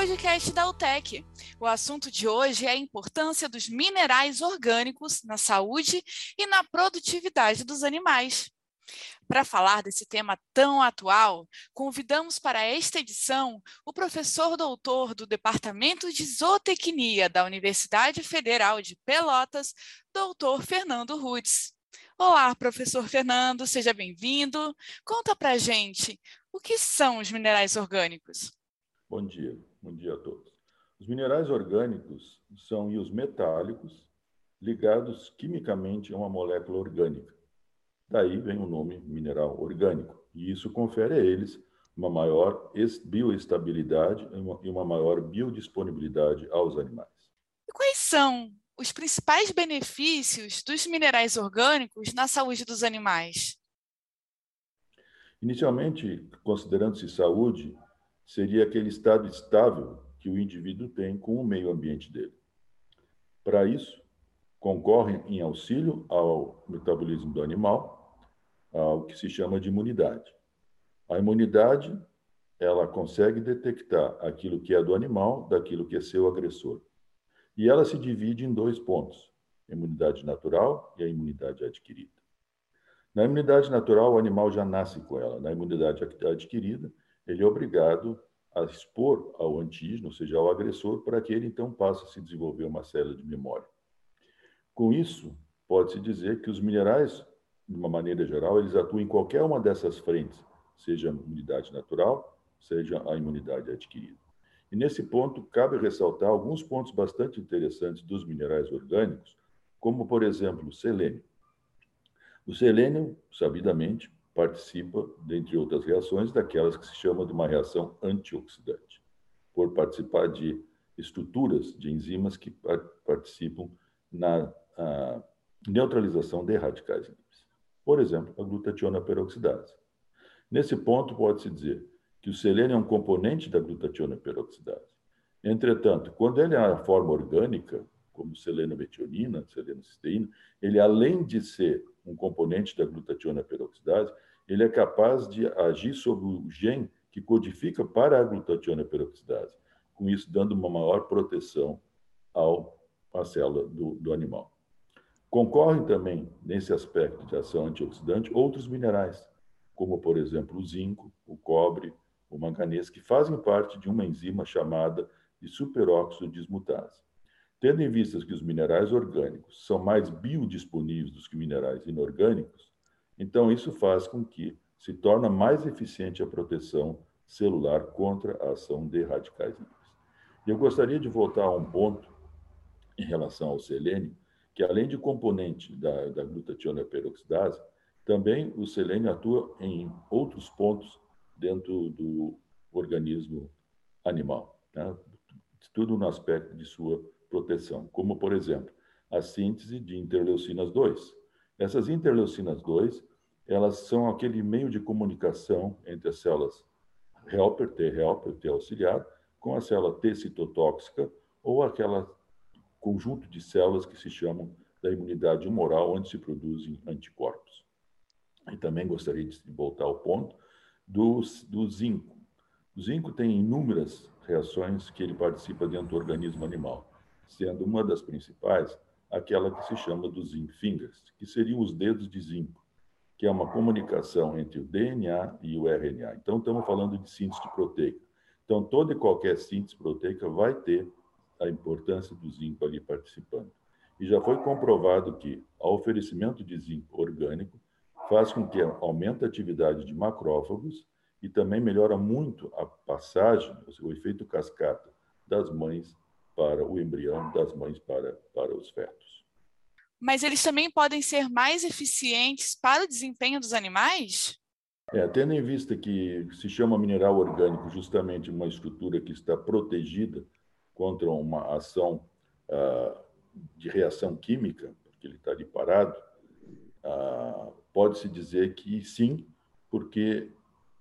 podcast da UTEC. O assunto de hoje é a importância dos minerais orgânicos na saúde e na produtividade dos animais. Para falar desse tema tão atual, convidamos para esta edição o professor doutor do Departamento de Zootecnia da Universidade Federal de Pelotas, doutor Fernando Rudes. Olá, professor Fernando, seja bem-vindo. Conta para gente, o que são os minerais orgânicos? Bom dia, bom dia a todos. Os minerais orgânicos são íons metálicos ligados quimicamente a uma molécula orgânica. Daí vem o nome mineral orgânico. E isso confere a eles uma maior bioestabilidade e uma maior biodisponibilidade aos animais. E quais são os principais benefícios dos minerais orgânicos na saúde dos animais? Inicialmente, considerando-se saúde, seria aquele estado estável que o indivíduo tem com o meio ambiente dele. Para isso, concorrem em auxílio ao metabolismo do animal, ao que se chama de imunidade. A imunidade, ela consegue detectar aquilo que é do animal daquilo que é seu agressor. E ela se divide em dois pontos: a imunidade natural e a imunidade adquirida. Na imunidade natural, o animal já nasce com ela. Na imunidade adquirida, ele é obrigado a expor ao antígeno, ou seja, ao agressor, para que ele então passe a se desenvolver uma célula de memória. Com isso, pode-se dizer que os minerais, de uma maneira geral, eles atuam em qualquer uma dessas frentes, seja a imunidade natural, seja a imunidade adquirida. E nesse ponto, cabe ressaltar alguns pontos bastante interessantes dos minerais orgânicos, como, por exemplo, o selênio. O selênio, sabidamente, participa, dentre outras reações, daquelas que se chama de uma reação antioxidante, por participar de estruturas de enzimas que participam na neutralização de radicais livres. Por exemplo, a glutationa peroxidase. Nesse ponto, pode-se dizer que o selênio é um componente da glutationa peroxidase. Entretanto, quando ele é a forma orgânica, como selenometionina, selenocisteína, ele além de ser um componente da glutationa peroxidase, ele é capaz de agir sobre o gene que codifica para a glutationa peroxidase, com isso dando uma maior proteção ao, à célula do, do animal. Concorrem também, nesse aspecto de ação antioxidante, outros minerais, como, por exemplo, o zinco, o cobre, o manganês, que fazem parte de uma enzima chamada de superóxido dismutase. Tendo em vista que os minerais orgânicos são mais biodisponíveis do que minerais inorgânicos, então isso faz com que se torne mais eficiente a proteção celular contra a ação de radicais livres. Eu gostaria de voltar a um ponto em relação ao selênio, que além de componente da, da glutationa peroxidase, também o selênio atua em outros pontos dentro do organismo animal, né? tudo no aspecto de sua proteção, como, por exemplo, a síntese de interleucinas 2. Essas interleucinas 2, elas são aquele meio de comunicação entre as células helper, T helper, T auxiliar, com a célula T citotóxica ou aquela conjunto de células que se chamam da imunidade humoral, onde se produzem anticorpos. E também gostaria de voltar ao ponto do, do zinco. O zinco tem inúmeras reações que ele participa dentro do organismo animal, sendo uma das principais aquela que se chama dos zinc fingers, que seriam os dedos de zinco, que é uma comunicação entre o DNA e o RNA. Então, estamos falando de síntese proteica. Então, toda e qualquer síntese proteica vai ter a importância do zinco ali participando. E já foi comprovado que o oferecimento de zinco orgânico faz com que aumente a atividade de macrófagos e também melhora muito a passagem, o efeito cascata das mães para o embrião, das mães para, para os fetos. Mas eles também podem ser mais eficientes para o desempenho dos animais? É, tendo em vista que se chama mineral orgânico justamente uma estrutura que está protegida contra uma ação uh, de reação química, porque ele está ali parado, uh, pode-se dizer que sim, porque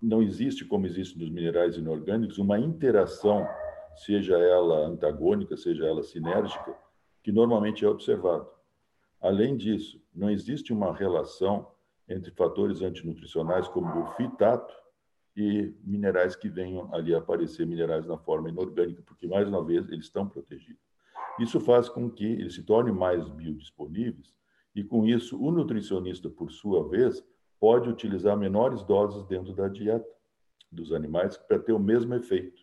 não existe, como existe nos minerais inorgânicos, uma interação, seja ela antagônica, seja ela sinérgica, que normalmente é observado. Além disso, não existe uma relação entre fatores antinutricionais como o fitato e minerais que venham ali aparecer, minerais na forma inorgânica, porque, mais uma vez, eles estão protegidos. Isso faz com que eles se tornem mais biodisponíveis e, com isso, o nutricionista, por sua vez, pode utilizar menores doses dentro da dieta dos animais para ter o mesmo efeito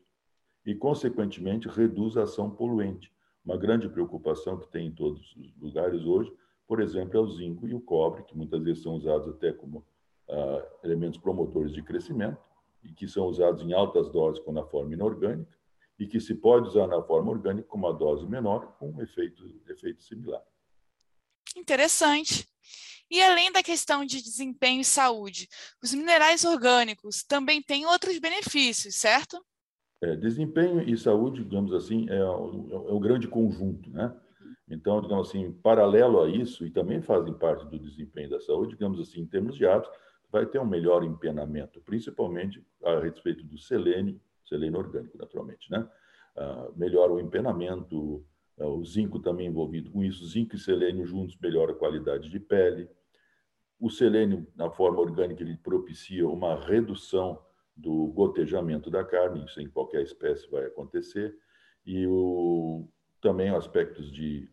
e, consequentemente, reduz a ação poluente. Uma grande preocupação que tem em todos os lugares hoje, por exemplo, é o zinco e o cobre, que muitas vezes são usados até como ah, elementos promotores de crescimento e que são usados em altas doses com na forma inorgânica e que se pode usar na forma orgânica com uma dose menor com um efeito, efeito similar. Interessante. E além da questão de desempenho e saúde, os minerais orgânicos também têm outros benefícios, certo? É, desempenho e saúde, digamos assim, é um, é um grande conjunto, né? Então, digamos assim, paralelo a isso, e também fazem parte do desempenho da saúde, digamos assim, em termos de hábitos, vai ter um melhor empenamento, principalmente a respeito do selênio, selênio orgânico, naturalmente, né? Uh, melhora o empenamento, uh, o zinco também envolvido com isso, zinco e selênio juntos melhora a qualidade de pele. O selênio, na forma orgânica, ele propicia uma redução do gotejamento da carne, isso em qualquer espécie vai acontecer, e o, também aspectos de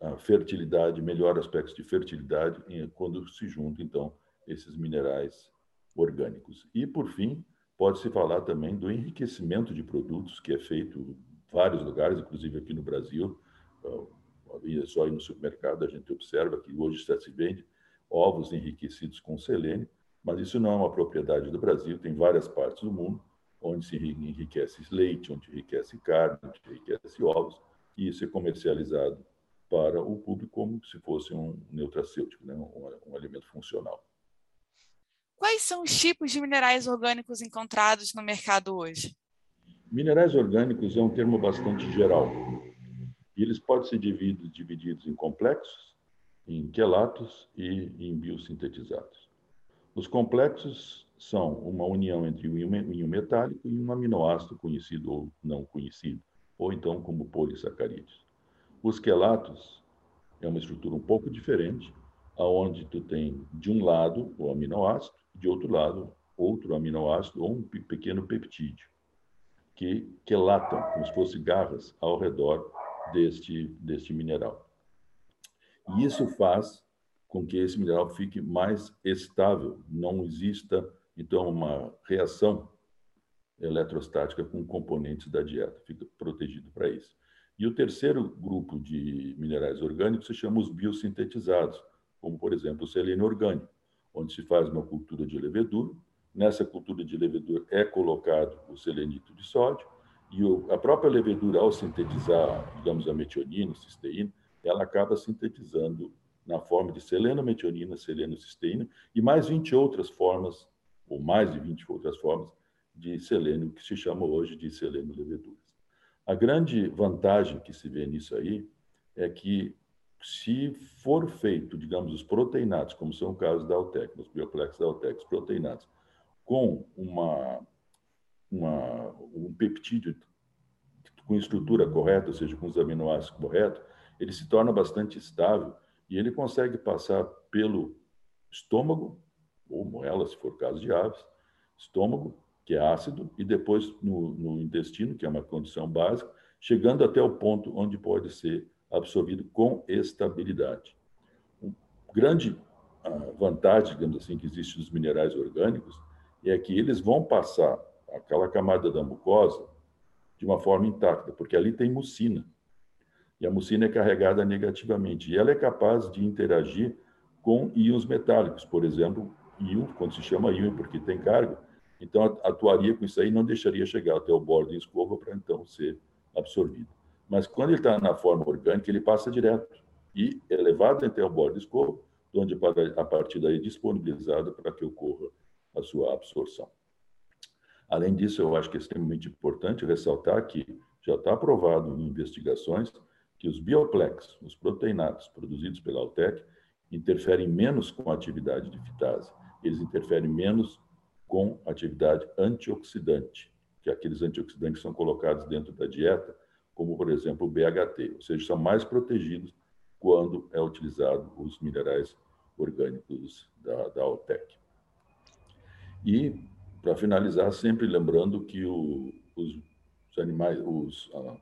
uh, fertilidade, melhor aspectos de fertilidade quando se juntam, então, esses minerais orgânicos. E, por fim, pode-se falar também do enriquecimento de produtos, que é feito em vários lugares, inclusive aqui no Brasil. É só ir no supermercado, a gente observa que hoje está se vende ovos enriquecidos com selênio, mas isso não é uma propriedade do Brasil, tem várias partes do mundo onde se enriquece leite, onde enriquece carne, onde enriquece ovos, e isso é comercializado para o público como se fosse um nutracêutico, né? um, um alimento funcional. Quais são os tipos de minerais orgânicos encontrados no mercado hoje? Minerais orgânicos é um termo bastante geral. E eles podem ser divididos, divididos em complexos, em quelatos e em biosintetizados. Os complexos são uma união entre um íon metálico e um aminoácido conhecido ou não conhecido, ou então como polissacarídeos. Os quelatos é uma estrutura um pouco diferente, aonde tu tem de um lado o aminoácido de outro lado, outro aminoácido ou um pequeno peptídeo, que quelatam, como se fossem garras, ao redor deste, deste mineral. E isso faz com que esse mineral fique mais estável, não exista, então, uma reação eletrostática com componentes da dieta, fica protegido para isso. E o terceiro grupo de minerais orgânicos se chama os biosintetizados, como, por exemplo, o selênio orgânico onde se faz uma cultura de levedura. Nessa cultura de levedura é colocado o selenito de sódio e a própria levedura, ao sintetizar, digamos, a metionina, cisteína, ela acaba sintetizando na forma de selenometionina, selenocisteína e mais 20 outras formas, ou mais de 20 outras formas, de selênio, que se chama hoje de seleno-leveduras. A grande vantagem que se vê nisso aí é que se for feito, digamos, os proteinados, como são o caso da Altec, os bioplex da Altec, os proteinados, com uma, uma, um peptídeo com estrutura correta, ou seja, com os aminoácidos corretos, ele se torna bastante estável e ele consegue passar pelo estômago, ou moela, se for caso de aves, estômago, que é ácido, e depois no, no intestino, que é uma condição básica, chegando até o ponto onde pode ser absorvido com estabilidade. Uma grande ah, vantagem, digamos assim, que existe nos minerais orgânicos é que eles vão passar aquela camada da mucosa de uma forma intacta, porque ali tem mucina. E a mucina é carregada negativamente. E ela é capaz de interagir com íons metálicos, por exemplo, íon, quando se chama íon porque tem carga, então atuaria com isso aí, não deixaria chegar até o bordo da escova para então ser absorvido. Mas quando ele está na forma orgânica, ele passa direto e é levado até o bordo escovo, onde a partir daí é disponibilizado para que ocorra a sua absorção. Além disso, eu acho que é extremamente importante ressaltar que já está provado em investigações que os bioplex, os proteinados produzidos pela Altec, interferem menos com a atividade de fitase. Eles interferem menos com atividade antioxidante, que é aqueles antioxidantes são colocados dentro da dieta como, por exemplo, o BHT, ou seja, são mais protegidos quando é utilizado os minerais orgânicos da, da Altec. E Para finalizar, sempre lembrando que o, os, os, animais, os, ah,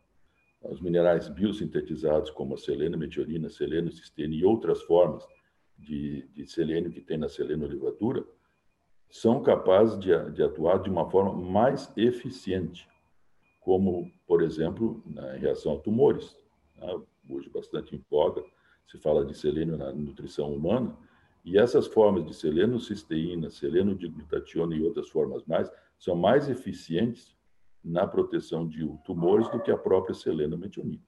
os minerais biosintetizados, como a selena meteorina, seleno cistene e outras formas de, de selênio que tem na seleno-olivadura, são capazes de, de, atuar de uma forma mais eficiente, como, por exemplo, na reação a tumores. Né? Hoje, bastante em voga, se fala de selênio na nutrição humana, e essas formas de seleno-cisteína, seleno-diglutationa e outras formas mais, são mais eficientes na proteção de tumores do que a própria selenometionina.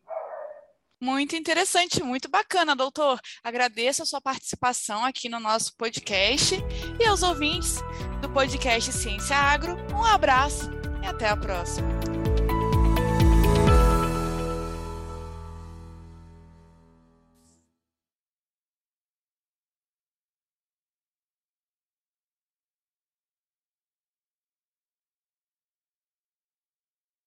Muito interessante, muito bacana, doutor. Agradeço a sua participação aqui no nosso podcast e aos ouvintes do podcast Ciência Agro. Um abraço e até a próxima.